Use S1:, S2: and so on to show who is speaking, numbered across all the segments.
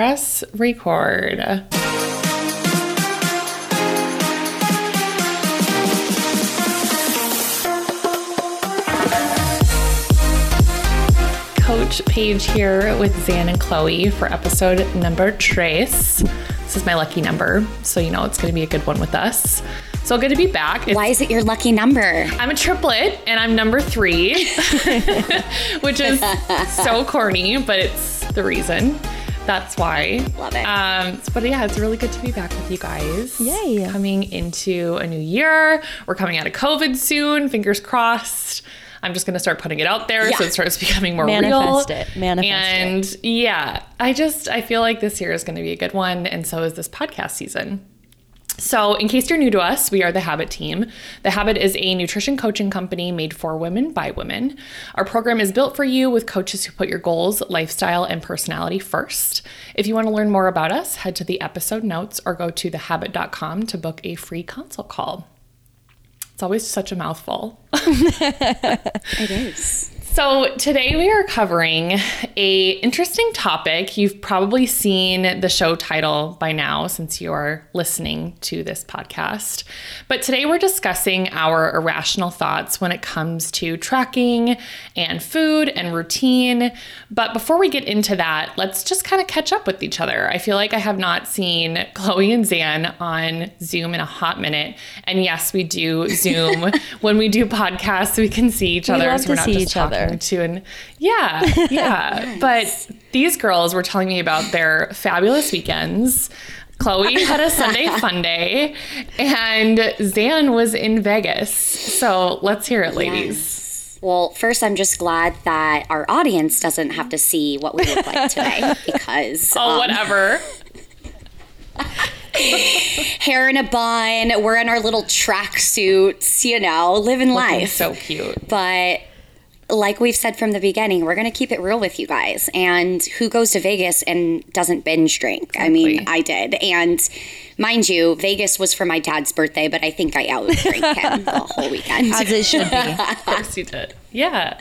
S1: press record. Coach Paige here with Zan and Chloe for episode number tres. This is my lucky number, so you know it's going to be a good one with us. So good to be back. It's-
S2: Why is it your lucky number?
S1: I'm a triplet and I'm number three, which is so corny, but it's the reason. That's why.
S2: Love it.
S1: Um, but yeah, it's really good to be back with you guys.
S3: Yay.
S1: Coming into a new year. We're coming out of COVID soon. Fingers crossed. I'm just going to start putting it out there so it starts becoming more
S3: Manifest
S1: real.
S3: it. Manifest
S1: and yeah, I just I feel like this year is going to be a good one, and so is this podcast season. So, in case you're new to us, we are the Habyt Team. The Habyt is a nutrition coaching company made for women by women. Our program is built for you with coaches who put your goals, lifestyle, and personality first. If you want to learn more about us, head to the episode notes or go to thehabyt.com to book a free consult call. It's always such a mouthful.
S2: It is.
S1: So today we are covering a interesting topic. You've probably seen the show title by now since you are listening to this podcast. But today we're discussing our irrational thoughts when it comes to tracking and food and routine. But before we get into that, let's just kind of catch up with each other. I feel like I have not seen Chloe and Zan on Zoom in a hot minute. And yes, we do Zoom when we do podcasts, we can see each other.
S3: love
S1: so
S3: to
S1: we're not
S3: see each
S1: talking
S3: other.
S1: to and yeah, yeah. But these girls were telling me about their fabulous weekends. Chloe had a Sunday fun day, and Zan was in Vegas. So let's hear it, ladies.
S2: Well, first, I'm just glad that our audience doesn't have to see what we look like today because
S1: Oh,
S2: um,
S1: whatever.
S2: hair in a bun, we're in our little track suits, you know, living life.
S1: So cute.
S2: but like we've said from the beginning, we're going to keep it real with you guys. And who goes to Vegas and doesn't binge drink? I mean, I did. And mind you, Vegas was for my dad's birthday, but I think I out drank him the whole weekend.
S3: as it should be.
S1: Of course you did. Yeah.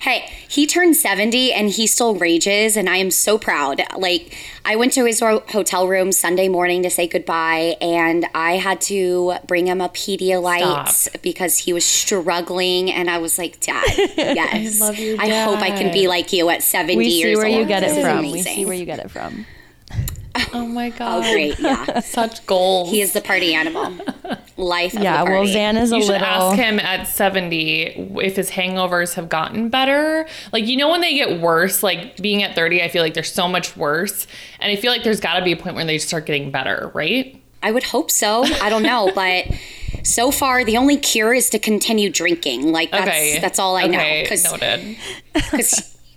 S2: Hey, he turned 70 and he still rages, and I am so proud. Like, I went to his ho- hotel room Sunday morning to say goodbye, and I had to bring him a Pedialyte
S1: Stop.
S2: because he was struggling. And I was like, Dad, yes. I
S1: love your
S2: hope I can be like you at 70
S3: We see
S2: years
S3: where
S2: old.
S3: you get
S2: This
S3: from. We see where you get it from.
S1: Oh my oh, god.
S2: Oh, great. Yeah.
S1: Such goals.
S2: He is the party animal. Life of
S3: Yeah,
S2: the
S3: well. Zan is a
S1: You should
S3: little.
S1: ask him at 70 if his hangovers have gotten better. Like, you know, when they get worse, like being at 30, I feel like they're so much worse. And I feel like there's got to be a point where they start getting better, right?
S2: I would hope so. I don't know, but so far the only cure is to continue drinking. Like that's
S1: Okay.
S2: that's all I know.
S1: okay,
S2: Because
S1: Noted.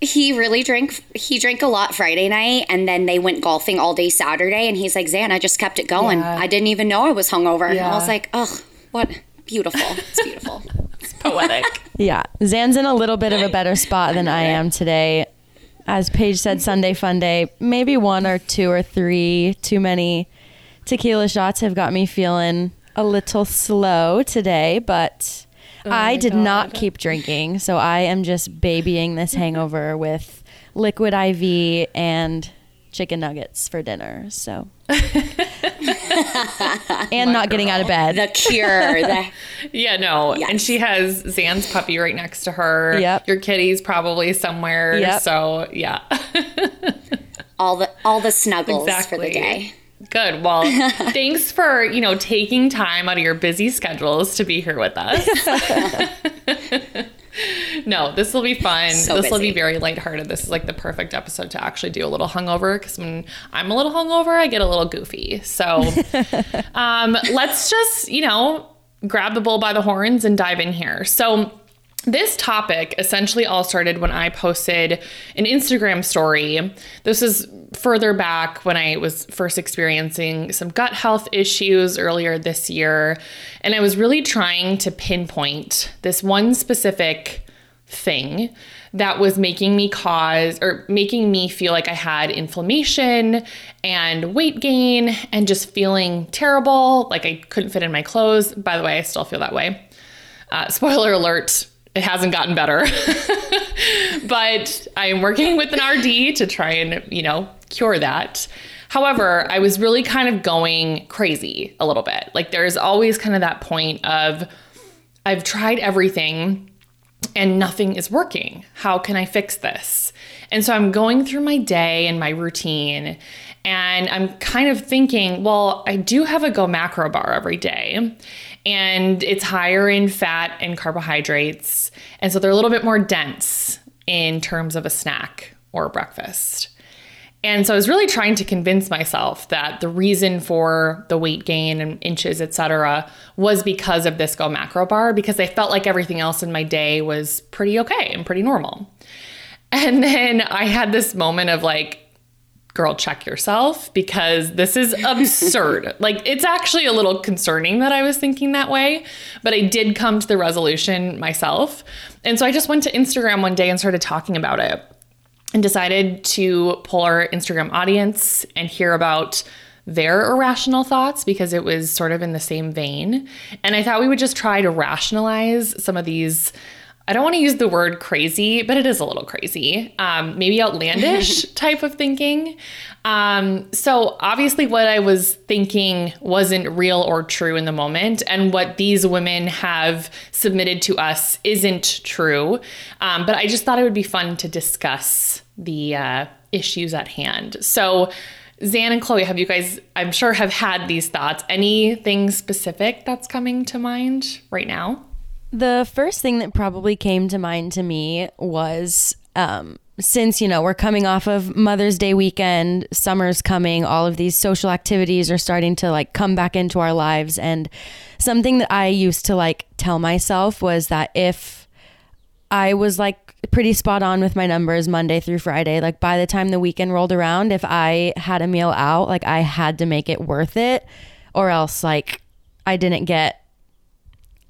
S2: He really drank he drank a lot Friday night and then they went golfing all day Saturday and he's like, Zan, I just kept it going.
S1: Yeah.
S2: I didn't even know I was hungover.
S1: Yeah.
S2: I was like, oh, what beautiful. It's beautiful.
S1: It's poetic.
S3: Yeah, Zan's in a little bit of a better spot than I am today. As Paige said, Sunday fun day. Maybe one or two or three too many tequila shots have got me feeling a little slow today, but Oh I did not keep drinking, so I am just babying this hangover with liquid IV and chicken nuggets for dinner. So, and not getting out of bed.
S2: The cure. The,
S1: Yeah, no.
S2: Yes.
S1: And she has Zan's puppy right next to her.
S3: Yep.
S1: Your kitty's probably somewhere.
S3: Yep.
S1: So, yeah.
S2: all the all the snuggles for the day.
S1: Good. Well, thanks for, you know, taking time out of your busy schedules to be here with us. no, this will be fun.
S2: So
S1: this will be very lighthearted. This is like the perfect episode to actually do a little hungover because when I'm a little hungover, I get a little goofy. So um, let's just, you know, grab the bull by the horns and dive in here. So this topic essentially all started when I posted an Instagram story. This is further back when I was first experiencing some gut health issues earlier this year. And I was really trying to pinpoint this one specific thing that was making me cause or making me feel like I had inflammation and weight gain and just feeling terrible, like I couldn't fit in my clothes. By the way, I still feel that way. Uh, spoiler alert, it hasn't gotten better. but I am working with an RD to try and, you know, cure that. However, I was really kind of going crazy a little bit. Like there's always kind of that point of I've tried everything and nothing is working. How can I fix this? And so I'm going through my day and my routine and I'm kind of thinking, well, I do have a GoMacro bar every day and it's higher in fat and carbohydrates. And so they're a little bit more dense in terms of a snack or a breakfast. And so I was really trying to convince myself that the reason for the weight gain and inches, et cetera, was because of this GoMacro bar, because I felt like everything else in my day was pretty okay and pretty normal. And then I had this moment of like, girl, check yourself because this is absurd. like, it's actually a little concerning that I was thinking that way, but I did come to the resolution myself. And so I just went to Instagram one day and started talking about it and decided to pull our Instagram audience and hear about their irrational thoughts because it was sort of in the same vein. And I thought we would just try to rationalize some of these I don't want to use the word crazy, but it is a little crazy, um, maybe outlandish type of thinking. Um, so, obviously, what I was thinking wasn't real or true in the moment, and what these women have submitted to us isn't true. Um, but I just thought it would be fun to discuss the uh, issues at hand. So, Zan and Chloe, have you guys, I'm sure, have had these thoughts? Anything specific that's coming to mind right now?
S3: The first thing that probably came to mind to me was um, since, you know, we're coming off of Mother's Day weekend, summer's coming, all of these social activities are starting to like come back into our lives. And something that I used to like tell myself was that if I was like pretty spot on with my numbers Monday through Friday, like by the time the weekend rolled around, if I had a meal out, like I had to make it worth it or else like I didn't get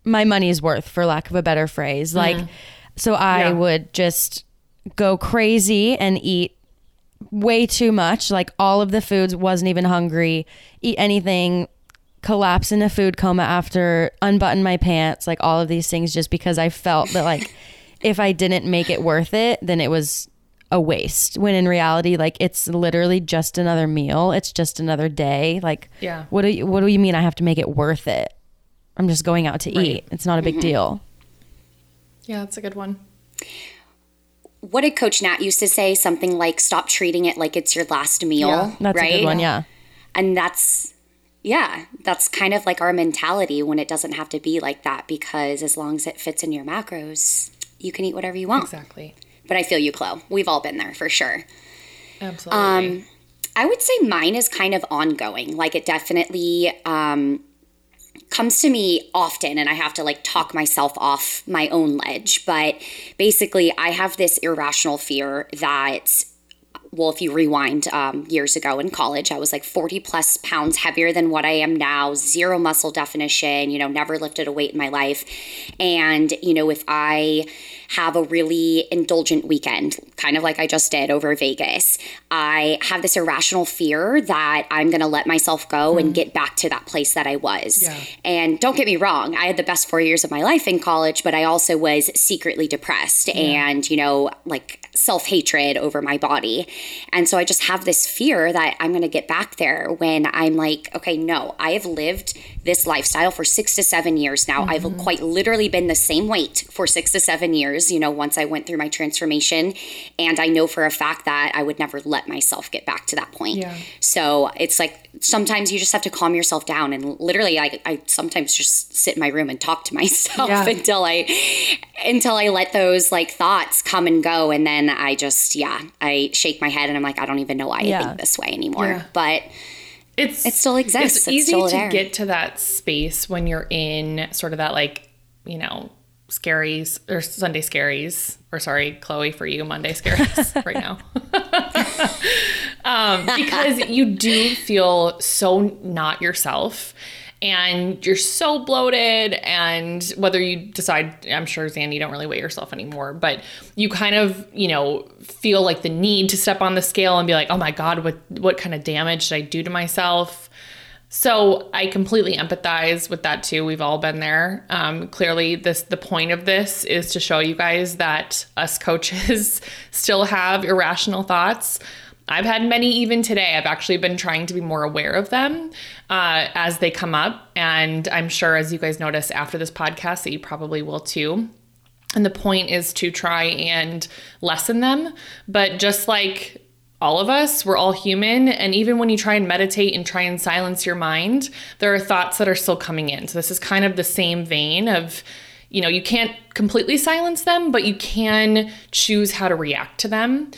S3: my money's worth for lack of a better phrase. Mm-hmm. Like so i
S1: Yeah.
S3: would just go crazy and eat way too much. Like all of the foods wasn't even hungry. Eat anything. Collapse in a food coma after unbutton my pants. Like all of these things just because i felt that like if i didn't make it worth it then it was a waste. When in reality like it's literally just another meal. It's just another day. Like
S1: Yeah.
S3: what do you what do you mean i have to make it worth it i'm just going out to eat it's not a big deal
S1: Yeah, that's a good one.
S2: What did Coach Nat used to say? Something like, "Stop treating it like it's your last meal."
S1: Yeah,
S3: that's
S2: right?
S3: a good one yeah
S2: And that's, yeah, that's kind of like our mentality when it doesn't have to be like that because as long as it fits in your macros, you can eat whatever you want.
S1: Exactly.
S2: But I feel you, Chloe. We've all been there for sure.
S1: Absolutely.
S2: I would say mine is kind of ongoing. Like it definitely um, comes to me often, and I have to like talk myself off my own ledge. But basically, I have this irrational fear that. Well, if you rewind um, years ago in college, I was like 40 plus pounds heavier than what I am now, zero muscle definition, you know, never lifted a weight in my life. And, you know, if I have a really indulgent weekend, kind of like I just did over Vegas, I have this irrational fear that I'm going to let myself go and get back to that place that I was.
S1: Yeah.
S2: And don't get me wrong, I had the best four years of my life in college, but I also was secretly depressed and, you know, like self hatred over my body. And so I just have this fear that I'm going to get back there when I'm like, okay, no, I have lived this lifestyle for six to seven years now. I've mm-hmm. quite literally been the same weight for six to seven years, you know, once I went through my transformation. And I know for a fact that I would never let myself get back to that point.
S1: Yeah.
S2: So it's like sometimes you just have to calm yourself down. And literally, I, I sometimes just sit in my room and talk to myself
S1: Yeah.
S2: until I until I let those like thoughts come and go. And then I just, yeah, I shake my head and I'm like, I don't even know why I think this way anymore.
S1: Yeah.
S2: But
S1: it's
S2: It still exists.
S1: It's
S2: It's
S1: easy to
S2: there.
S1: get to that space when you're in sort of that like you know scaries or Sunday scaries or sorry Chloe for you Monday scaries right now um, because you do feel so not yourself. And you're so bloated, and whether you decide, I'm sure, Zan, you don't really weigh yourself anymore, but you kind of, you know, feel like the need to step on the scale and be like, oh my God, what, what kind of damage did I do to myself? So I completely empathize with that too. We've all been there. Um, clearly, this the point of this is to show you guys that us coaches still have irrational thoughts. I've had many even today. I've actually been trying to be more aware of them uh, as they come up, and I'm sure as you guys notice after this podcast that you probably will too. And the point is to try and lessen them. But just like all of us, we're all human. And even when you try and meditate and try and silence your mind, there are thoughts that are still coming in. So this is kind of the same vein of, you know, you can't completely silence them, but you can choose how to react to them.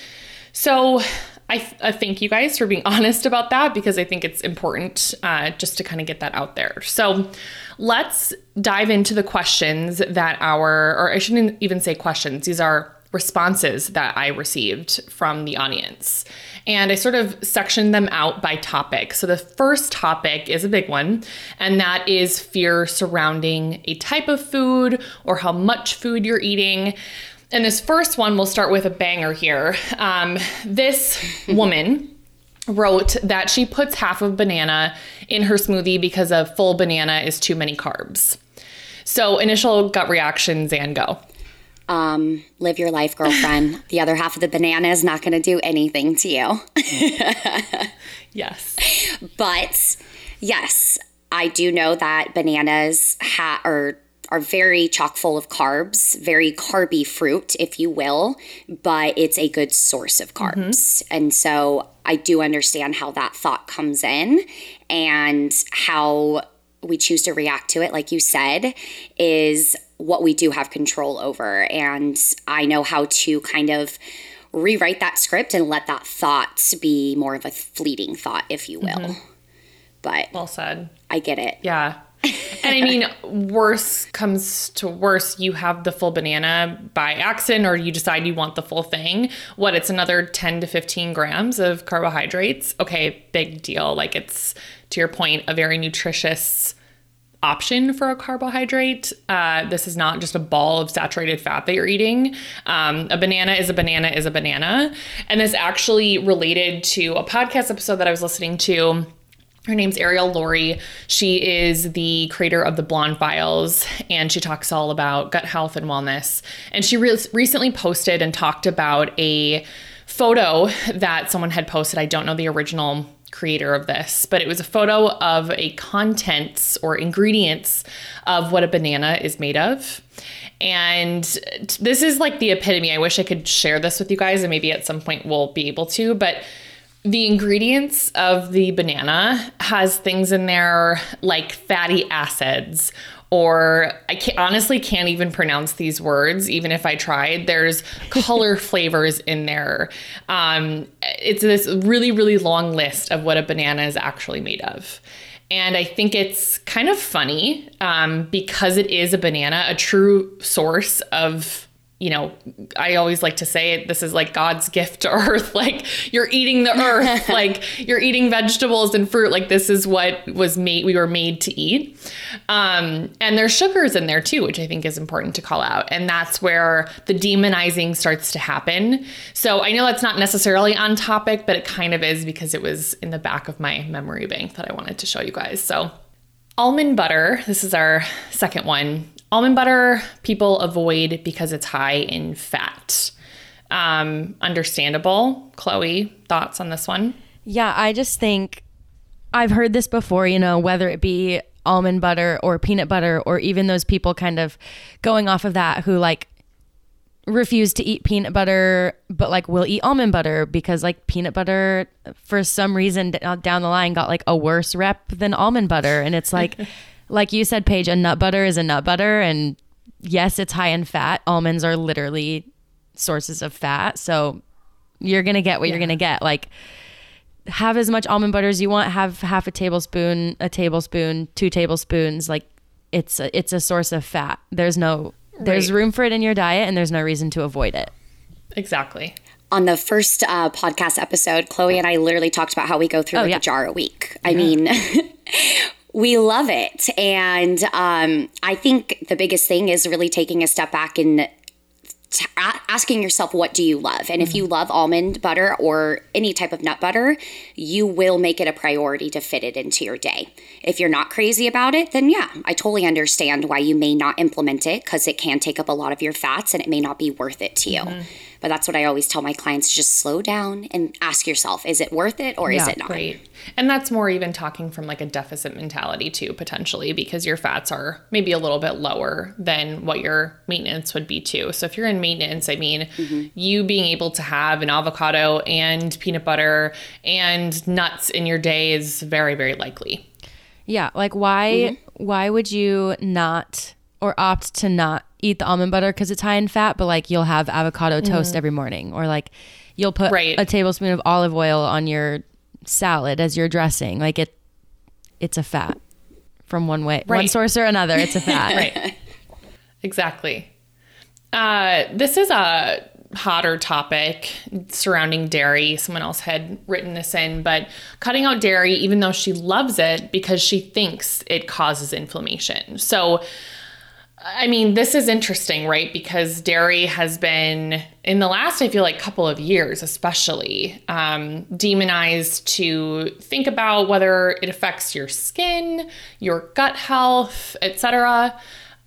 S1: So I, I thank you guys for being honest about that because I think it's important uh, just to kind of get that out there. So let's dive into the questions that our, or I shouldn't even say questions, these are responses that I received from the audience. And I sort of sectioned them out by topic. So the first topic is a big one, and that is fear surrounding a type of food or how much food you're eating. And this first one, we'll start with a banger here. Um, this woman wrote that she puts half of banana in her smoothie because a full banana is too many carbs. So, initial gut reactions and go
S2: um, live your life, girlfriend. the other half of the banana is not going to do anything to you.
S1: yes.
S2: But yes, I do know that bananas ha- are are very chock full of carbs, very carby fruit, if you will, but it's a good source of carbs. Mm-hmm. And so I do understand how that thought comes in and how we choose to react to it, like you said, is what we do have control over. And I know how to kind of rewrite that script and let that thought be more of a fleeting thought, if you will. Mm-hmm. But
S1: well said.
S2: I get it.
S1: Yeah. And I mean, worse comes to worse, you have the full banana by accident, or you decide you want the full thing. What? It's another 10 to 15 grams of carbohydrates. Okay, big deal. Like, it's to your point, a very nutritious option for a carbohydrate. Uh, this is not just a ball of saturated fat that you're eating. Um, a banana is a banana is a banana. And this actually related to a podcast episode that I was listening to. Her name's Ariel Laurie. She is the creator of the Blonde Files, and she talks all about gut health and wellness. And she re- recently posted and talked about a photo that someone had posted. I don't know the original creator of this, but it was a photo of a contents or ingredients of what a banana is made of. And this is like the epitome. I wish I could share this with you guys, and maybe at some point we'll be able to, but the ingredients of the banana has things in there like fatty acids or I can't, honestly can't even pronounce these words, even if I tried. There's color flavors in there. Um, it's this really, really long list of what a banana is actually made of. And I think it's kind of funny um, because it is a banana, a true source of you know, I always like to say it, this is like God's gift to earth. Like you're eating the earth, like you're eating vegetables and fruit. Like this is what was made, we were made to eat. Um, and there's sugars in there too, which I think is important to call out. And that's where the demonizing starts to happen. So I know that's not necessarily on topic, but it kind of is because it was in the back of my memory bank that I wanted to show you guys. So almond butter, this is our second one Almond butter, people avoid because it's high in fat. Um, understandable. Chloe, thoughts on this one?
S3: Yeah, I just think I've heard this before, you know, whether it be almond butter or peanut butter, or even those people kind of going off of that who like refuse to eat peanut butter, but like will eat almond butter because like peanut butter for some reason down the line got like a worse rep than almond butter. And it's like, like you said, Paige, a nut butter is a nut butter. And yes, it's high in fat. Almonds are literally sources of fat. So you're going to get what yeah. you're going to get. Like, have as much almond butter as you want. Have half a tablespoon, a tablespoon, two tablespoons. Like, it's a, it's a source of fat. There's no there's right. room for it in your diet, and there's no reason to avoid it.
S1: Exactly
S2: on the first uh, podcast episode, Chloe and I literally talked about how we go through oh, like yeah. a jar a week. I mean, we love it. And um, I think the biggest thing is really taking a step back and t- asking yourself what do you love? And if you love almond butter or any type of nut butter you will make it a priority to fit it into your day. If you're not crazy about it then yeah i totally understand why you may not implement it because it can take up a lot of your fats and it may not be worth it to you but that's what i always tell my clients just slow down and ask yourself is it worth it or is it not
S1: Right. And that's more even talking from like a deficit mentality too, potentially, because your fats are maybe a little bit lower than what your maintenance would be too. So if you're in maintenance, I mean, mm-hmm. you being able to have an avocado and peanut butter and nuts in your day is very, very likely.
S3: Yeah, like why mm-hmm. why would you not or opt to not eat the almond butter because it's high in fat, but like you'll have avocado toast every morning, or like you'll put
S1: Right.
S3: a tablespoon of olive oil on your salad as your dressing. Like it, it's a fat from one way, one source or another. It's a fat.
S1: Right. exactly. Uh, this is a hotter topic surrounding dairy. Someone else had written this in, but cutting out dairy, even though she loves it because she thinks it causes inflammation. So, I mean, this is interesting, right? Because dairy has been, in the last, I feel like, couple of years, especially, um, demonized to think about whether it affects your skin, your gut health, etc.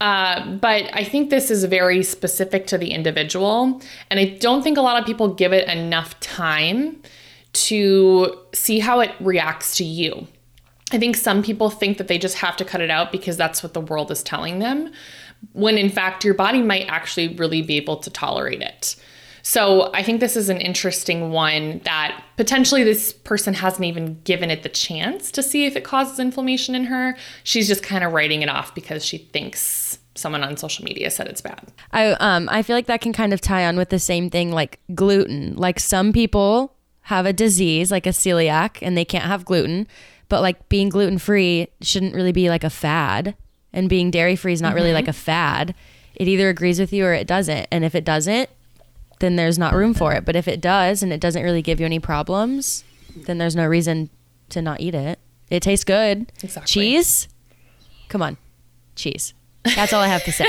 S1: Uh, but I think this is very specific to the individual. And I don't think a lot of people give it enough time to see how it reacts to you. I think some people think that they just have to cut it out because that's what the world is telling them, when in fact, your body might actually really be able to tolerate it. So I think this is an interesting one that potentially this person hasn't even given it the chance to see if it causes inflammation in her. She's just kind of writing it off because she thinks someone on social media said it's bad.
S3: I um I feel like that can kind of tie on with the same thing like gluten. Like some people have a disease like a celiac and they can't have gluten, but like being gluten free shouldn't really be like a fad and being dairy free is not really mm-hmm. like a fad. It either agrees with you or it doesn't. And if it doesn't, then there's not room for it. But if it does and it doesn't really give you any problems, then there's no reason to not eat it. It tastes good.
S1: Exactly.
S3: Cheese? Come on. Cheese. That's all I have to say.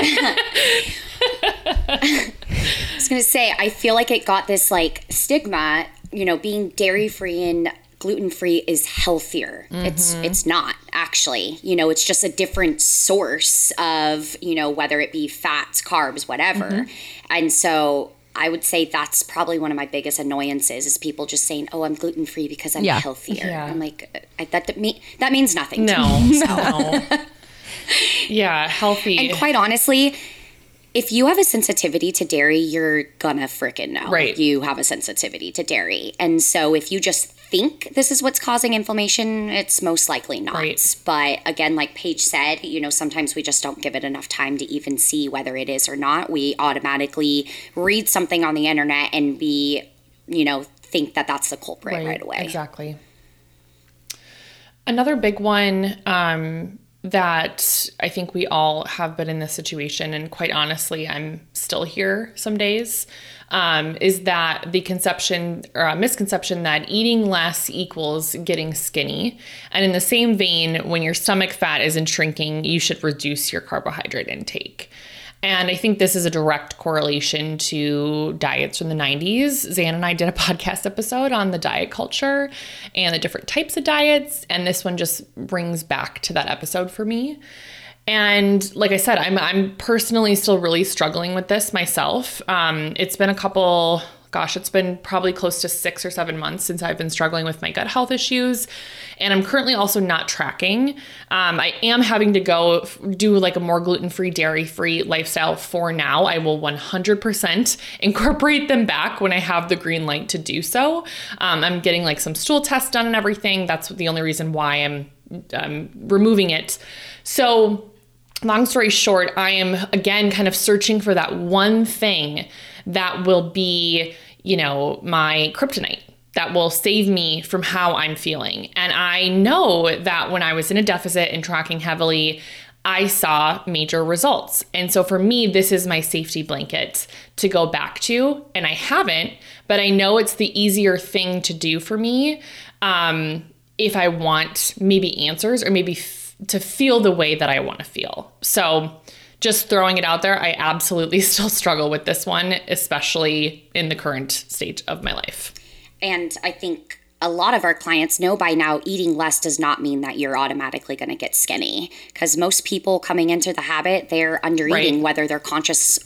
S2: I was gonna say, I feel like it got this like stigma. You know, being dairy free and gluten free is healthier. It's mm-hmm. it's not actually. You know, it's just a different source of you know whether it be fats, carbs, whatever. Mm-hmm. And so I would say that's probably one of my biggest annoyances is people just saying, "Oh, I'm gluten free because I'm
S3: Yeah.
S2: healthier."
S1: Yeah.
S2: I'm like, I, that that, me, that means nothing. to
S1: No,
S2: me.
S1: no. yeah, healthy.
S2: And quite honestly, if you have a sensitivity to dairy, you're gonna frickin' know.
S1: Right.
S2: You have a sensitivity to dairy. And so if you just think this is what's causing inflammation, it's most likely not.
S1: Right.
S2: But again, like Paige said, you know, sometimes we just don't give it enough time to even see whether it is or not. We automatically read something on the internet and we, you know, think that that's the culprit right, away.
S1: Exactly. Another big one um, that I think we all have been in this situation, and quite honestly, I'm still here some days, um, is that the conception or uh, misconception that eating less equals getting skinny. And in the same vein, when your stomach fat isn't shrinking, you should reduce your carbohydrate intake. And I think this is a direct correlation to diets from the 90s. Zan and I did a podcast episode on the diet culture and the different types of diets. And this one just brings back to that episode for me. And like I said, I'm, I'm personally still really struggling with this myself. Um, it's been a couple, gosh, it's been probably close to six or seven months since I've been struggling with my gut health issues. And I'm currently also not tracking. Um, I am having to go do like a more gluten free, dairy free lifestyle for now. I will 100% incorporate them back when I have the green light to do so. Um, I'm getting like some stool tests done and everything. That's the only reason why I'm um, removing it. So, long story short, I am again kind of searching for that one thing that will be, you know, my kryptonite that will save me from how I'm feeling. And I know that when I was in a deficit and tracking heavily, I saw major results. And so for me, this is my safety blanket to go back to. And I haven't, but I know it's the easier thing to do for me um, if I want maybe answers or maybe f- to feel the way that I want to feel. So just throwing it out there, I absolutely still struggle with this one, especially in the current state of my life.
S2: And I think a lot of our clients know by now eating less does not mean that you're automatically going to get skinny because most people coming into the Habyt they're under eating
S1: Right.
S2: whether they're conscious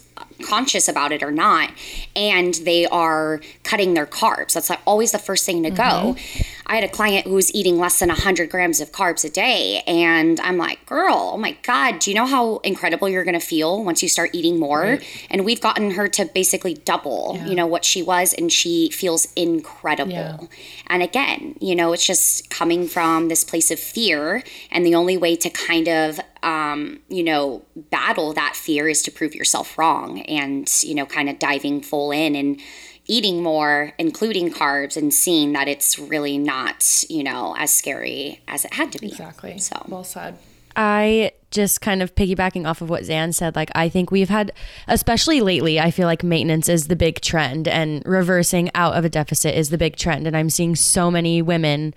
S2: conscious about it or not and they are cutting their carbs. That's like always the first thing to go. Mm-hmm. I had a client who was eating less than 100 grams of carbs a day and i'm like girl oh my god do you know how incredible you're going to feel once you start eating more? And we've gotten her to basically double you know what she was and she feels incredible.
S1: Yeah.
S2: and again, you know, it's just coming from this place of fear. And the only way to kind of, um, you know, battle that fear is to prove yourself wrong and, you know, kind of diving full in and eating more, including carbs, and seeing that it's really not, you know, as scary as it had to be.
S1: Exactly.
S2: So,
S1: well said.
S3: I just kind of piggybacking off of what Zan said, like I think we've had, especially lately, I feel like maintenance is the big trend and reversing out of a deficit is the big trend. And I'm seeing so many women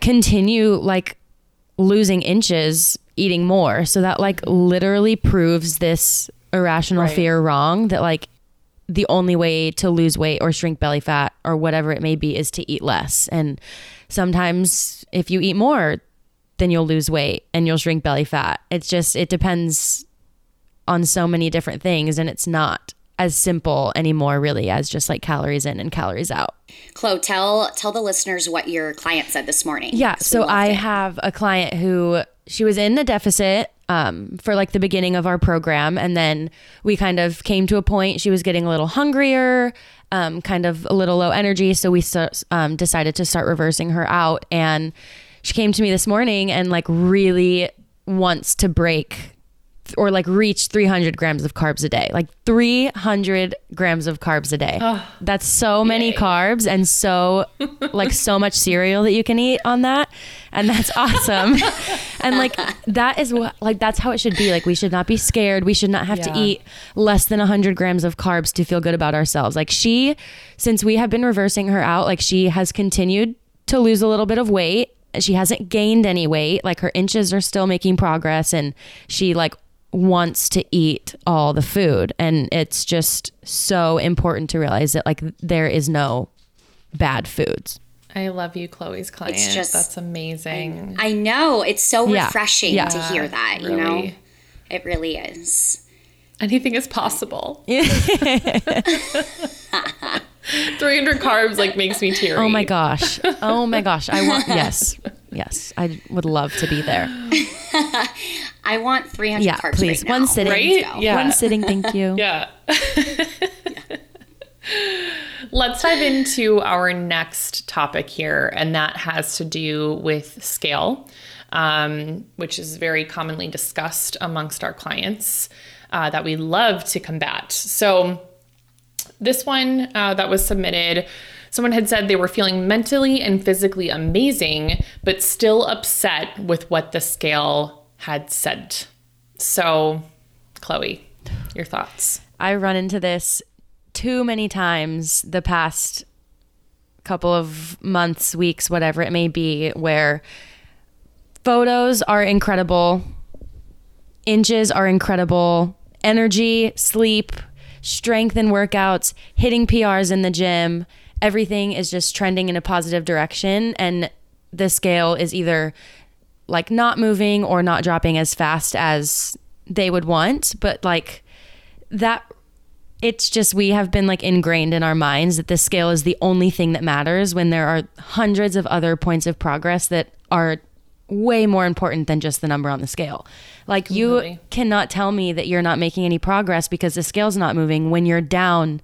S3: continue like losing inches eating more. So that like literally proves this irrational
S1: Right.
S3: fear wrong that like the only way to lose weight or shrink belly fat or whatever it may be is to eat less. And sometimes if you eat more, then you'll lose weight and you'll shrink belly fat. It's just, it depends on so many different things. And it's not as simple anymore, really, as just like calories in and calories out.
S2: Chloe, tell tell the listeners what your client said this morning.
S3: Yeah, So I
S2: it.
S3: have a client who she was in a deficit um, for like the beginning of our program. And then we kind of came to a point, she was getting a little hungrier, um, kind of a little low energy. So we so, um, decided to start reversing her out. And she came to me this morning and like really wants to break or like reach 300 grams of carbs a day. Like 300 grams of carbs a day. That's so many carbs and so like so much cereal that you can eat on that and that's awesome. And like that is what like that's how it should be. Like we should not be scared. We should not have to eat less than 100 grams of carbs to feel good about ourselves. Like she since we have been reversing her out like she has continued to lose a little bit of weight. She hasn't gained any weight. Like her inches are still making progress and she like wants to eat all the food and it's just so important to realize that like there is no bad foods
S1: I love you, Chloe's client.
S2: It's just-
S1: That's amazing.
S2: I know it's so
S3: Yeah.
S2: refreshing
S3: Yeah.
S2: to hear that. You know, it really is.
S1: Anything is possible. 300 carbs like makes me teary.
S3: oh my gosh oh my gosh i want yes yes i would love to be there
S2: I want 300
S3: yeah
S2: carbs
S3: please
S2: right now.
S3: one sitting
S1: Right?
S2: go.
S1: Yeah.
S3: one sitting thank you
S1: Yeah. Let's dive into our next topic here, and that has to do with scale, um, which is very commonly discussed amongst our clients uh, that we love to combat. So, this one uh, that was submitted, someone had said they were feeling mentally and physically amazing, but still upset with what the scale had said. So, Chloe, your thoughts?
S3: I run into this too many times the past couple of months, weeks, whatever it may be, where photos are incredible, inches are incredible, energy, sleep, strength and workouts, hitting PRs in the gym, everything is just trending in a positive direction. And the scale is either like not moving or not dropping as fast as they would want. But like that it's just we have been like ingrained in our minds that the scale is the only thing that matters when there are hundreds of other points of progress that are way more important than just the number on the scale. Like you cannot tell me that you're not making any progress because the scale's not moving when you're down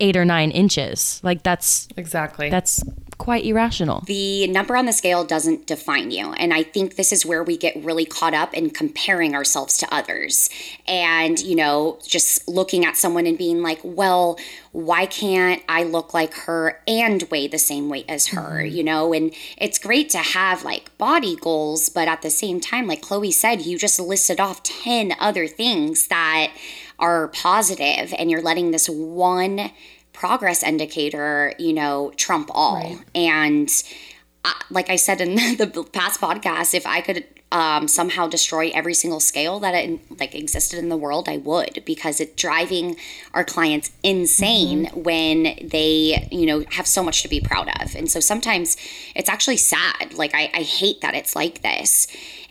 S3: 8 or 9 inches. Like that's
S1: Exactly.
S3: that's quite irrational.
S2: the number on the scale doesn't define you. And I think this is where we get really caught up in comparing ourselves to others and, you know, just looking at someone and being like, well, why can't I look like her and weigh the same weight as her, mm-hmm. you know? And it's great to have like body goals, but at the same time, like Chloe said, you just listed off 10 other things that are positive and you're letting this one progress indicator, you know, trump all. And uh, like I said in the past podcast, if I could um, somehow destroy every single scale that it, like existed in the world, I would because it's driving our clients insane mm-hmm. when they you know have so much to be proud of, and so sometimes it's actually sad. Like I, I hate that it's like this,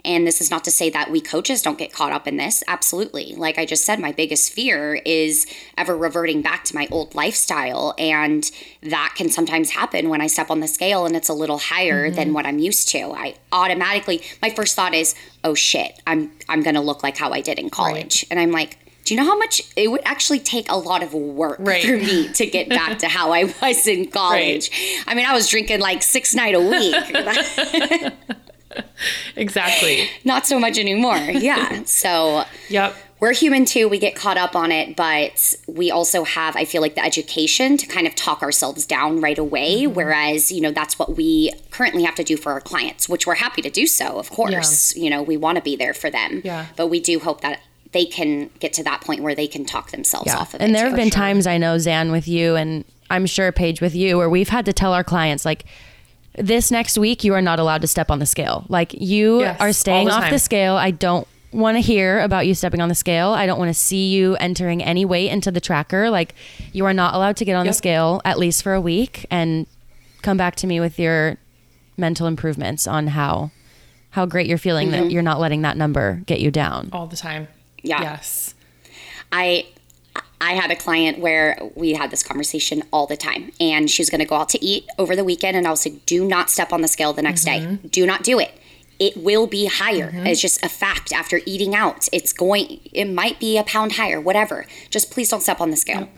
S2: and this is not to say that we coaches don't get caught up in this. Absolutely. Like I just said, my biggest fear is ever reverting back to my old lifestyle. And that can sometimes happen when I step on the scale and it's a little higher mm-hmm. than what I'm used to. I automatically, my first thought is, oh shit, I'm, I'm to look like how I did in college. Right. And I'm like, do you know how much it would actually take a lot of work right. for me to get back to how I was in college? Right. I mean, I was drinking like six night a week.
S1: exactly.
S2: Not so much anymore. Yeah. So,
S1: yep.
S2: We're human too. We get caught up on it, but we also have, I feel like, the education to kind of talk ourselves down right away. Mm-hmm. Whereas, you know, that's what we currently have to do for our clients, which we're happy to do so, of course. Yeah. You know, we want to be there for them.
S1: Yeah.
S2: But we do hope that they can get to that point where they can talk themselves yeah. off of
S3: and
S2: it.
S3: And there have been sure. times I know, Zan, with you, and I'm sure Paige with you, where we've had to tell our clients, like, this next week you are not allowed to step on the scale. Like you yes, are staying the off time. the scale. I don't want to hear about you stepping on the scale. I don't want to see you entering any weight into the tracker. Like you are not allowed to get on yep. the scale at least for a week and come back to me with your mental improvements on how how great you're feeling mm-hmm. that you're not letting that number get you down
S1: all the time.
S2: Yeah.
S1: Yes.
S2: I I had a client where we had this conversation all the time, and she was going to go out to eat over the weekend, and I was like, "Do not step on the scale the next mm-hmm. day. Do not do it. It will be higher. Mm-hmm. It's just a fact. After eating out, it's going. It might be a pound higher. Whatever. Just please don't step on the scale."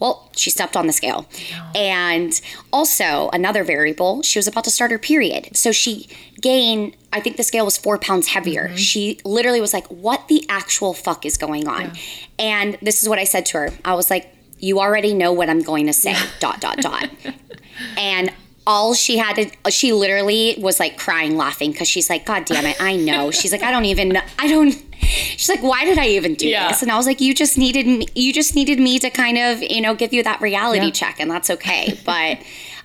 S2: Well, she stepped on the scale. And also, another variable, she was about to start her period. So she gained, I think the scale was four pounds heavier. Mm-hmm. She literally was like, What the actual fuck is going on? Yeah. And this is what I said to her I was like, You already know what I'm going to say, dot, dot, dot. and all she had to she literally was like crying laughing because she's like god damn it i know she's like i don't even i don't she's like why did i even do yeah. this and i was like you just needed me you just needed me to kind of you know give you that reality yeah. check and that's okay but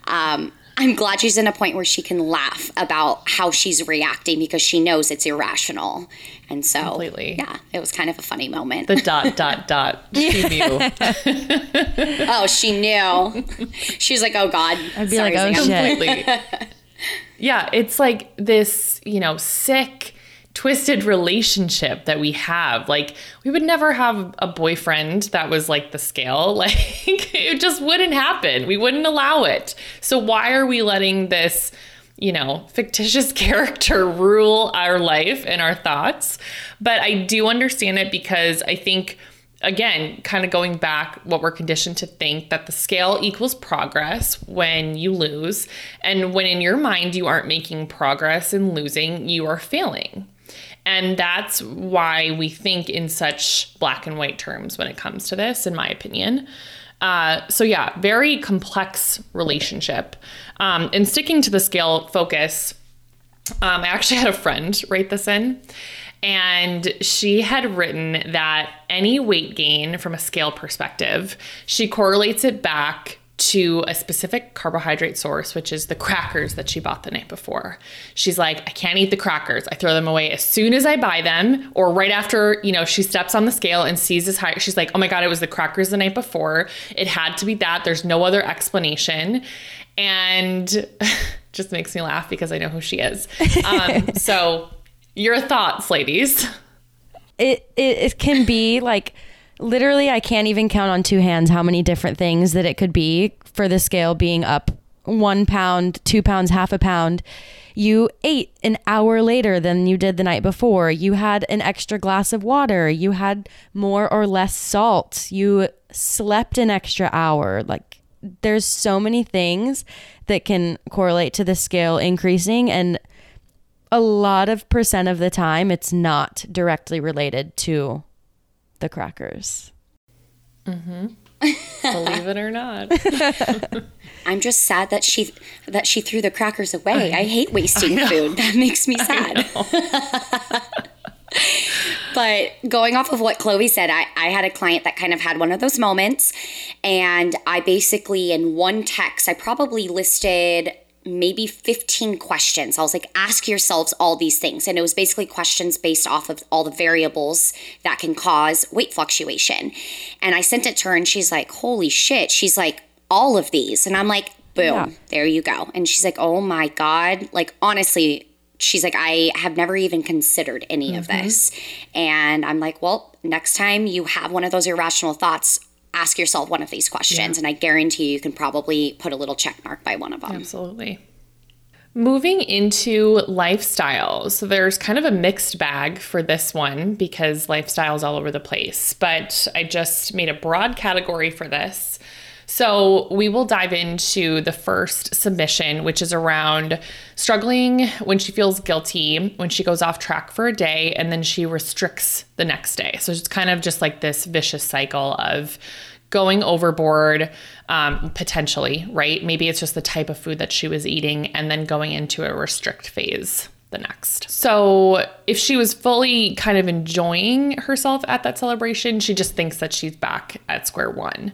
S2: um I'm glad she's in a point where she can laugh about how she's reacting because she knows it's irrational. And so,
S1: Completely.
S2: yeah, it was kind of a funny moment.
S1: The dot, dot, dot. She knew.
S2: oh, she knew. She's like, oh God.
S3: I'd be Sorry, like, oh shit. Completely.
S1: yeah, it's like this, you know, sick twisted relationship that we have. Like we would never have a boyfriend that was like the scale. Like it just wouldn't happen. We wouldn't allow it. So why are we letting this, you know, fictitious character rule our life and our thoughts? But I do understand it because I think again, kind of going back, what we're conditioned to think that the scale equals progress when you lose. And when in your mind you aren't making progress and losing, you are failing. And that's why we think in such black and white terms when it comes to this, in my opinion. Uh, so, yeah, very complex relationship. Um, and sticking to the scale focus, um, I actually had a friend write this in, and she had written that any weight gain from a scale perspective, she correlates it back to a specific carbohydrate source, which is the crackers that she bought the night before. She's like, I can't eat the crackers. I throw them away as soon as I buy them, or right after, you know, she steps on the scale and sees this high. She's like, oh my God, it was the crackers the night before. It had to be that. There's no other explanation. And just makes me laugh because I know who she is. Um, so, your thoughts, ladies?
S3: It, it, it can be like, literally I can't even count on two hands how many different things that it could be for the scale being up one pound, two pounds, half a pound. You ate an hour later than you did the night before. You had an extra glass of water. You had more or less salt. You slept an extra hour. Like, there's so many things that can correlate to the scale increasing. And a lot of percent of the time, it's not directly related to the crackers.
S1: Mm-hmm. Believe it or not.
S2: I'm just sad that she that she threw the crackers away. I, I hate wasting I food. That makes me sad. but going off of what Chloe said, I, I had a client that kind of had one of those moments. And I basically, in one text, I probably listed maybe 15 questions. I was like, ask yourselves all these things. And it was basically questions based off of all the variables that can cause weight fluctuation. And I sent it to her and she's like, holy shit. She's like, all of these. And I'm like, boom, yeah. there you go. And she's like, oh my God. Like, honestly, she's like, I have never even considered any mm-hmm. of this. And I'm like, well, next time you have one of those irrational thoughts, ask yourself one of these questions. Yeah. And I guarantee you, can probably put a little check mark by one of them.
S1: Absolutely. Moving into lifestyles. So there's kind of a mixed bag for this one because lifestyles all over the place. But I just made a broad category for this. So we will dive into the first submission, which is around struggling when she feels guilty, when she goes off track for a day, and then she restricts the next day. So it's kind of just like this vicious cycle of going overboard, um, potentially, right? Maybe it's just the type of food that she was eating and then going into a restrict phase the next. So, if she was fully kind of enjoying herself at that celebration, she just thinks that she's back at square one.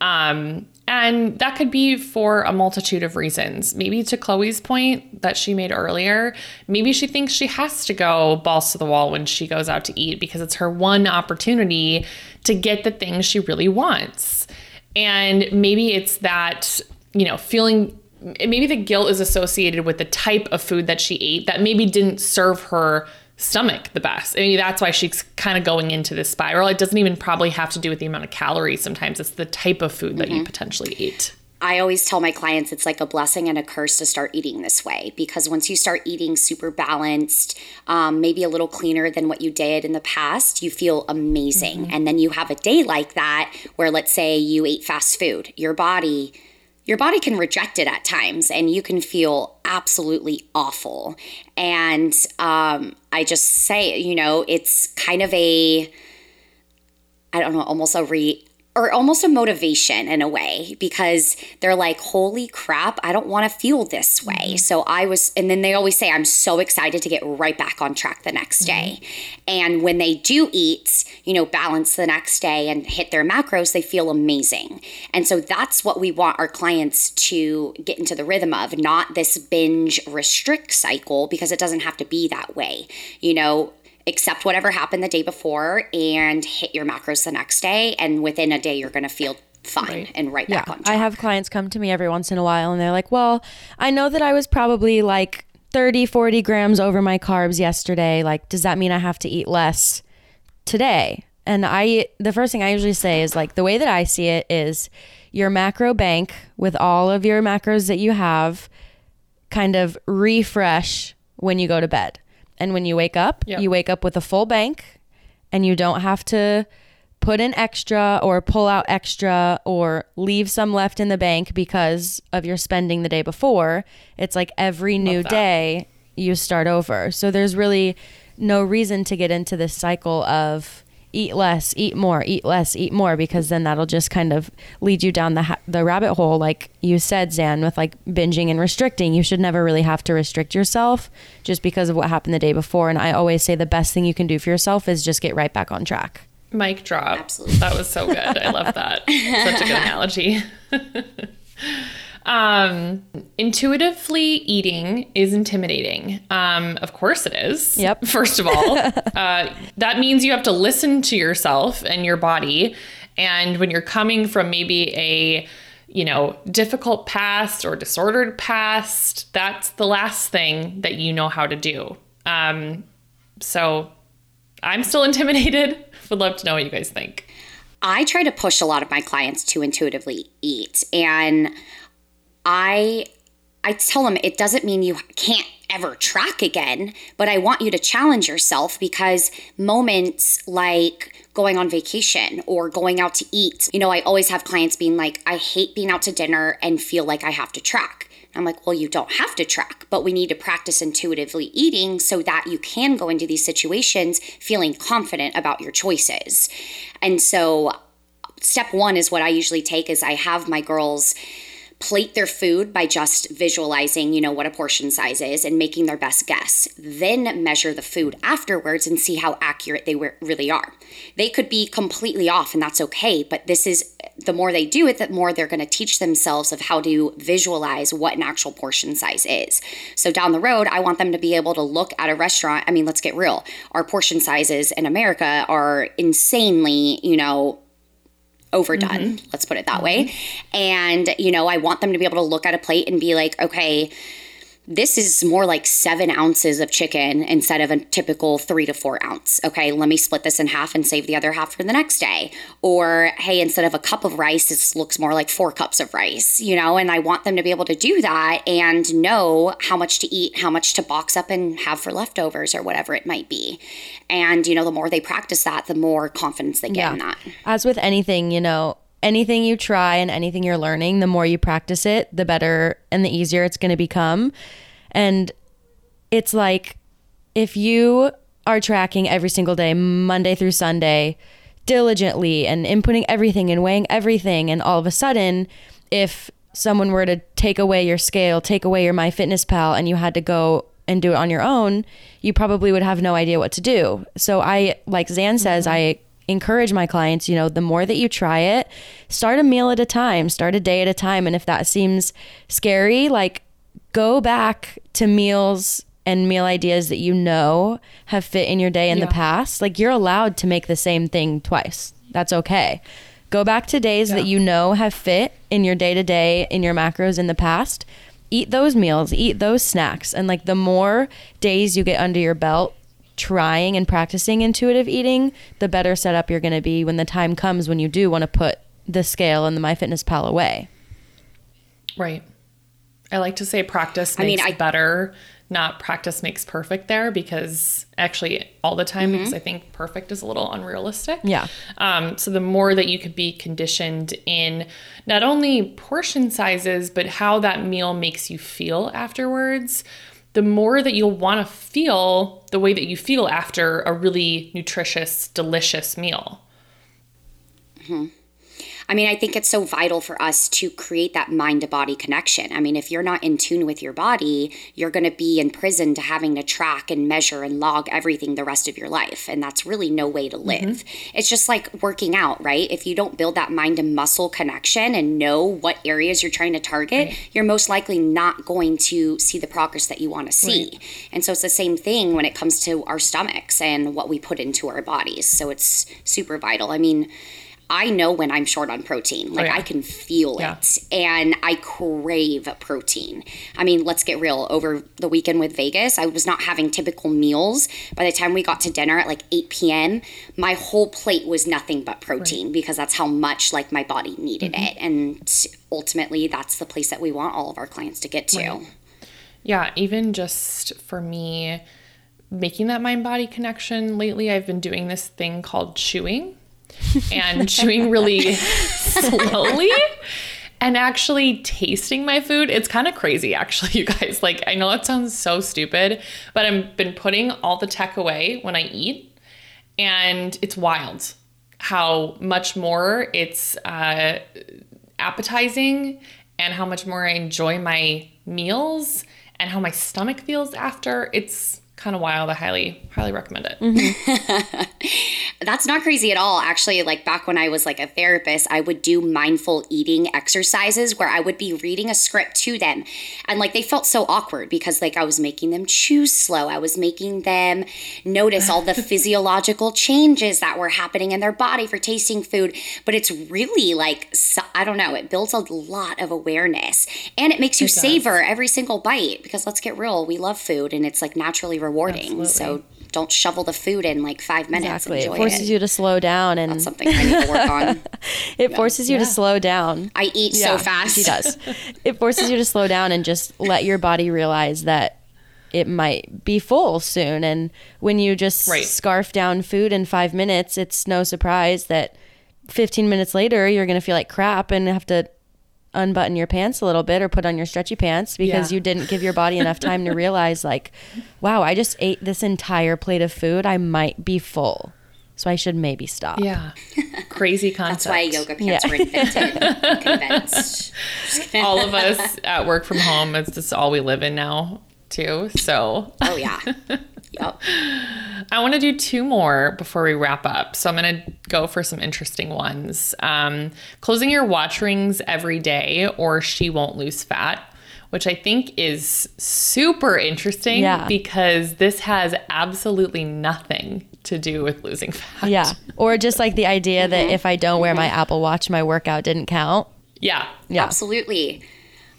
S1: Um, and that could be for a multitude of reasons. Maybe to Chloe's point that she made earlier, maybe she thinks she has to go balls to the wall when she goes out to eat because it's her one opportunity to get the things she really wants. And maybe it's that, you know, feeling maybe the guilt is associated with the type of food that she ate that maybe didn't serve her stomach the best. I mean, that's why she's kind of going into this spiral. It doesn't even probably have to do with the amount of calories. Sometimes it's the type of food that mm-hmm. you potentially eat.
S2: I always tell my clients it's like a blessing and a curse to start eating this way because once you start eating super balanced, um, maybe a little cleaner than what you did in the past, you feel amazing. Mm-hmm. And then you have a day like that where, let's say, you ate fast food, your body your body can reject it at times and you can feel absolutely awful. And um, I just say, you know, it's kind of a, I don't know, almost a re or almost a motivation in a way because they're like, holy crap, I don't want to feel this way. Mm-hmm. So I was, and then they always say, I'm so excited to get right back on track the next mm-hmm. day. And when they do eat, you know, balance the next day and hit their macros, they feel amazing. And so that's what we want our clients to get into the rhythm of, not this binge restrict cycle because it doesn't have to be that way. You know, accept whatever happened the day before and hit your macros the next day. And within a day, you're going to feel fine right. and right yeah. back on track.
S3: I have clients come to me every once in a while and they're like, well, I know that I was probably like 30, 40 grams over my carbs yesterday. Like, does that mean I have to eat less today? And I, the first thing I usually say is like, the way that I see it is your macro bank with all of your macros that you have kind of refresh when you go to bed. And when you wake up, yep. you wake up with a full bank and you don't have to put in extra or pull out extra or leave some left in the bank because of your spending the day before. It's like every new day you start over. So there's really no reason to get into this cycle of eat less, eat more, eat less, eat more, because then that'll just kind of lead you down the ha- the rabbit hole, like you said, Zan, with like binging and restricting. You should never really have to restrict yourself just because of what happened the day before. And I always say the best thing you can do for yourself is just get right back on track.
S1: Mic drop. Absolutely. That was so good. I love that. Such a good analogy. Um, intuitively eating is intimidating. Um, of course it is.
S3: Yep.
S1: First of all, uh, that means you have to listen to yourself and your body. And when you're coming from maybe a you know, difficult past or disordered past, that's the last thing that you know how to do. Um, so I'm still intimidated. Would love to know what you guys think.
S2: I try to push a lot of my clients to intuitively eat. And I I tell them it doesn't mean you can't ever track again, but I want you to challenge yourself because moments like going on vacation or going out to eat, you know, I always have clients being like, I hate being out to dinner and feel like I have to track. I'm like, well, you don't have to track, but we need to practice intuitively eating so that you can go into these situations feeling confident about your choices. And so, step one is what I usually take is I have my girls plate their food by just visualizing, you know, what a portion size is and making their best guess. Then measure the food afterwards and see how accurate they really are. They could be completely off and that's okay, but this is the more they do it, the more they're going to teach themselves of how to visualize what an actual portion size is. So down the road, I want them to be able to look at a restaurant. I mean, let's get real. Our portion sizes in America are insanely, you know, overdone. Mm-hmm. Let's put it that mm-hmm. way. And, you know, I want them to be able to look at a plate and be like, okay, this is more like seven ounces of chicken instead of a typical three to four ounce. Okay, let me split this in half and save the other half for the next day. Or, hey, instead of a cup of rice, this looks more like four cups of rice, you know? And I want them to be able to do that and know how much to eat, how much to box up and have for leftovers or whatever it might be. And, you know, the more they practice that, the more confidence they get yeah. in that.
S3: As with anything, you know, anything you try and anything you're learning, the more you practice it, the better and the easier it's going to become. And it's like if you are tracking every single day, Monday through Sunday, diligently and inputting everything and weighing everything, and all of a sudden, if someone were to take away your scale, take away your MyFitnessPal, and you had to go and do it on your own, you probably would have no idea what to do. So I, like Zan says, mm-hmm. I encourage my clients, you know, the more that you try it, start a meal at a time, start a day at a time. And if that seems scary, like go back to meals and meal ideas that you know have fit in your day in yeah. the past. Like you're allowed to make the same thing twice. That's okay. Go back to days yeah. that you know have fit in your day to day, in your macros in the past. Eat those meals, eat those snacks. And like the more days you get under your belt, trying and practicing intuitive eating, the better set up you're going to be when the time comes when you do want to put the scale and the MyFitnessPal away.
S1: Right. I like to say practice makes I mean, I, better, not practice makes perfect there because actually all the time mm-hmm. because I think perfect is a little unrealistic.
S3: Yeah.
S1: Um, so the more that you could be conditioned in not only portion sizes but how that meal makes you feel afterwards, the more that you'll want to feel the way that you feel after a really nutritious, delicious meal.
S2: Mm-hmm. I mean, I think it's so vital for us to create that mind to body connection. I mean, if you're not in tune with your body, you're going to be in prison to having to track and measure and log everything the rest of your life. And that's really no way to live. Mm-hmm. It's just like working out, right? If you don't build that mind to muscle connection and know what areas you're trying to target, right. you're most likely not going to see the progress that you want to see. Right. And so it's the same thing when it comes to our stomachs and what we put into our bodies. So it's super vital. I mean, I know when I'm short on protein. Like oh, yeah. I can feel yeah. it and I crave protein. I mean, let's get real. Over the weekend with Vegas, I was not having typical meals. By the time we got to dinner at like 8 p.m., my whole plate was nothing but protein right. because that's how much like my body needed mm-hmm. it. And ultimately, that's the place that we want all of our clients to get to. Right.
S1: Yeah, even just for me making that mind body connection lately, I've been doing this thing called chewing and chewing really slowly and actually tasting my food. It's kind of crazy, actually, you guys. Like, I know that sounds so stupid, but I've been putting all the tech away when I eat, and it's wild how much more it's uh, appetizing and how much more I enjoy my meals and how my stomach feels after. It's kind of wild. I highly, highly recommend it.
S2: Mm-hmm. That's not crazy at all. Actually, like back when I was like a therapist, I would do mindful eating exercises where I would be reading a script to them. And like they felt so awkward because like I was making them chew slow. I was making them notice all the physiological changes that were happening in their body for tasting food. But it's really like, I don't know, it builds a lot of awareness and it makes you it savor every single bite because let's get real, we love food and it's like naturally rewarding. Absolutely. So don't shovel the food in like five minutes.
S3: Exactly. it forces it. you to slow down and
S2: That's something I need to work on.
S3: it yeah. forces you yeah. to slow down.
S2: I eat yeah, so fast.
S3: She does. it forces you to slow down and just let your body realize that it might be full soon. And when you just right. scarf down food in five minutes, it's no surprise that 15 minutes later you're going to feel like crap and have to unbutton your pants a little bit or put on your stretchy pants because yeah. you didn't give your body enough time to realize like wow i just ate this entire plate of food i might be full So I should maybe stop.
S1: Yeah. Crazy concept.
S2: That's why yoga pants
S3: Yeah.
S2: were invented. I'm convinced.
S1: all of us at work from home, it's just all we live in now, too. So
S2: Oh yeah. Yep.
S1: I want to do two more before we wrap up. So I'm going to go for some interesting ones. Um, closing your watch rings every day, or she won't lose fat, which I think is super interesting
S3: Yeah.
S1: because this has absolutely nothing to do with losing fat.
S3: Yeah. Or just like the idea that if I don't wear my Apple Watch, my workout didn't count.
S1: Yeah.
S3: Yeah.
S2: Absolutely.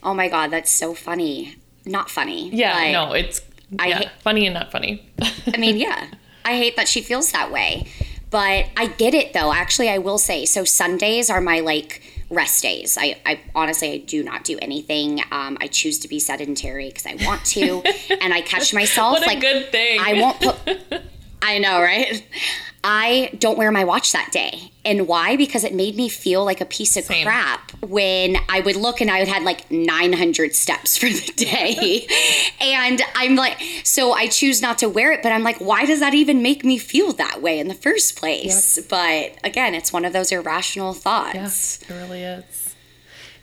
S2: Oh my god, that's so funny. Not funny.
S1: Yeah.
S2: but-
S1: no, it's
S2: I
S1: yeah,
S2: hate-
S1: funny and not funny.
S2: I mean, yeah. I hate that she feels that way. But I get it though. Actually, I will say so Sundays are my like rest days. I, I honestly I do not do anything. Um, I choose to be sedentary because I want to, and I catch myself
S1: what a
S2: like
S1: good thing.
S2: I won't put. I know, right? I don't wear my watch that day. And why? Because it made me feel like a piece of
S1: Same.
S2: crap when I would look and I would had like 900 steps for the day. and I'm like, so I choose not to wear it, but I'm like, why does that even make me feel that way in the first place? But again, it's one of those irrational thoughts.
S1: Yes, it really is.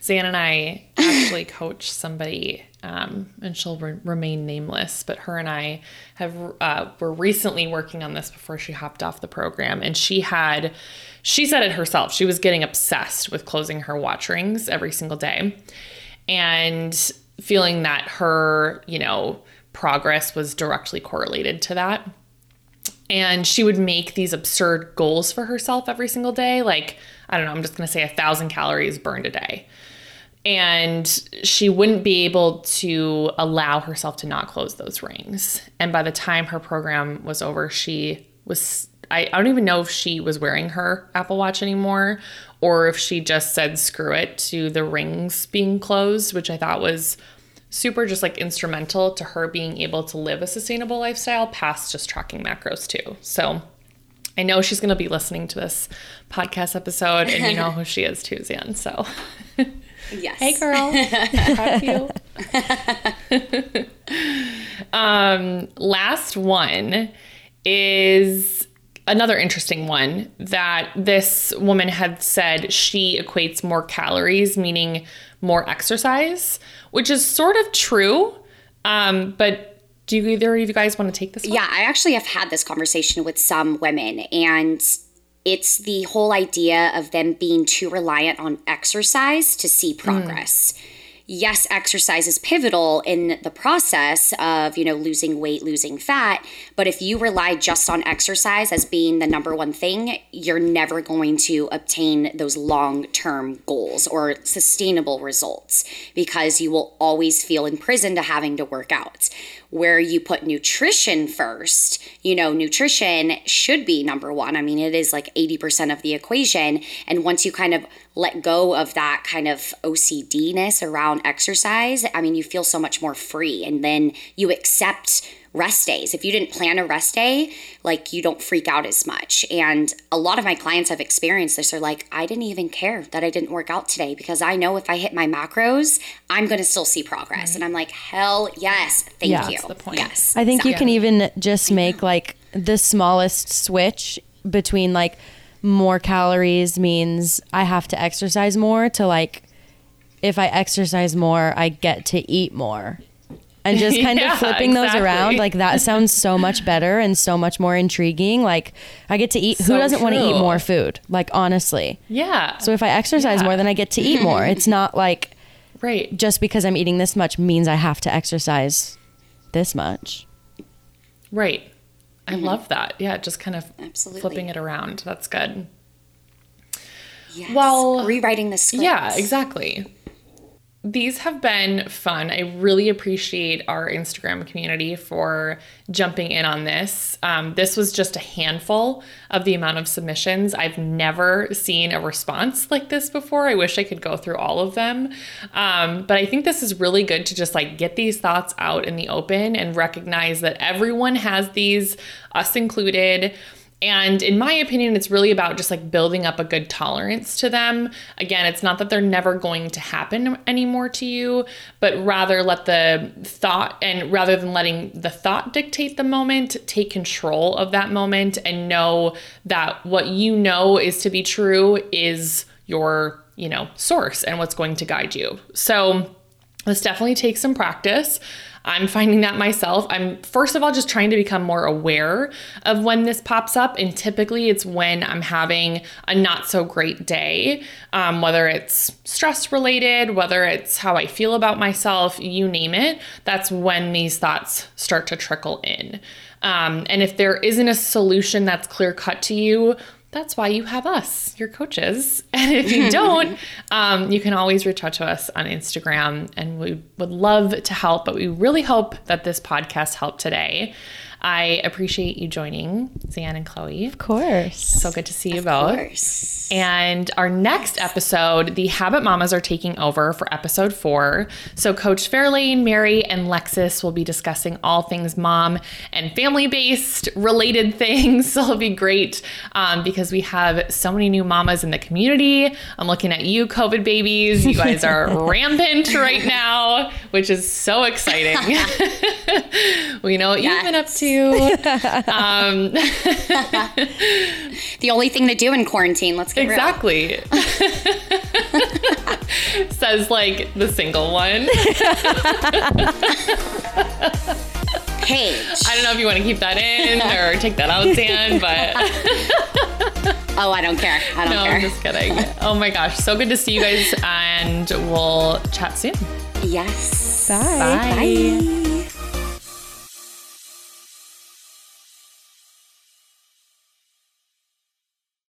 S1: Zan and I actually coach somebody, um, and she'll re- remain nameless. But her and I have uh, were recently working on this before she hopped off the program, and she had, she said it herself. She was getting obsessed with closing her watch rings every single day, and feeling that her, you know, progress was directly correlated to that and she would make these absurd goals for herself every single day like i don't know i'm just to say a thousand calories burned a day and she wouldn't be able to allow herself to not close those rings and by the time her program was over she was I, I don't even know if she was wearing her apple watch anymore or if she just said screw it to the rings being closed which i thought was super just like instrumental to her being able to live a sustainable lifestyle past just tracking macros too. So I know she's going to be listening to this podcast episode and you know who she is too, Zan. So
S2: Yes.
S1: hey girl, proud of you. um, last one is another interesting one that this woman had said she equates more calories, meaning more exercise, which is sort of true. Um, but do you, either of you guys want to take this one?
S2: Yeah, I actually have had this conversation with some women, and it's the whole idea of them being too reliant on exercise to see mm. progress. Yes, exercise is pivotal in the process of, you know, losing weight, losing fat, but if you rely just on exercise as being the number one thing, you're never going to obtain those long-term goals or sustainable results because you will always feel imprisoned to having to work out where you put nutrition first, you know, nutrition should be number one. I mean, it is like 80% of the equation. And once you kind of let go of that kind of OCD ness around exercise, I mean, you feel so much more free. And then you accept rest days. If you didn't plan a rest day, like you don't freak out as much. And a lot of my clients have experienced this. They're like, I didn't even care that I didn't work out today because I know if I hit my macros, I'm going to still see progress. And I'm like, hell yes. Thank
S3: Yeah.
S2: you.
S1: That's the point.
S2: Yes.
S3: I think you can even just make like the smallest switch between like more calories means I have to exercise more to like if I exercise more, I get to eat more. And just kind
S1: Yeah,
S3: of flipping those around, like that sounds so much better and so much more intriguing. Like I get to eat.
S1: So
S3: who doesn't want to eat more food? Like honestly.
S1: Yeah.
S3: So if I exercise
S1: Yeah.
S3: more, then I get to eat more. It's not like
S1: right.
S3: just because I'm eating this much means I have to exercise this much.
S1: Right. I mm-hmm. love that. Yeah, just kind of
S2: Absolutely.
S1: flipping it around. That's good.
S2: Yes.
S1: Well,
S2: rewriting the script.
S1: Yeah, exactly. These have been fun. I really appreciate our Instagram community for jumping in on this. Um, this was just a handful of the amount of submissions. I've never seen a response like this before. I wish I could go through all of them. Um, but I think this is really good to just like get these thoughts out in the open and recognize that everyone has these, us included. And in my opinion, it's really about just like building up a good tolerance to them. Again, it's not that they're never going to happen anymore to you, but rather let the thought and rather than letting the thought dictate the moment, take control of that moment and know that what you know is to be true is your, you know, source and what's going to guide you. So, this definitely takes some practice. I'm finding that myself. I'm first of all just trying to become more aware of when this pops up. And typically it's when I'm having a not so great day, um, whether it's stress related, whether it's how I feel about myself, you name it. That's when these thoughts start to trickle in. Um, and if there isn't a solution that's clear cut to you, that's why you have us, your coaches. And if you don't, um, you can always reach out to us on Instagram and we would love to help. But we really hope that this podcast helped today. I appreciate you joining, Zan and Chloe.
S3: Of course.
S1: So good to see you both.
S2: course.
S1: And our next episode, the Habyt Mamas are taking over for episode four. So, Coach Fairlane, Mary, and Lexis will be discussing all things mom and family based related things. So, it'll be great um, because we have so many new mamas in the community. I'm looking at you, COVID babies. You guys are rampant right now, which is so exciting. we know what you've been up to. Um,
S2: The only thing to do in quarantine. Let's get real.
S1: Exactly. Says like the single one.
S2: Paige.
S1: I don't know if you want to keep that in or take that out, Dan, but
S2: Oh, I don't care. I don't
S1: no,
S2: care.
S1: I'm just kidding. Oh my gosh, so good to see you guys, and we'll chat soon.
S2: Yes.
S3: Bye.
S1: Bye.
S2: Bye.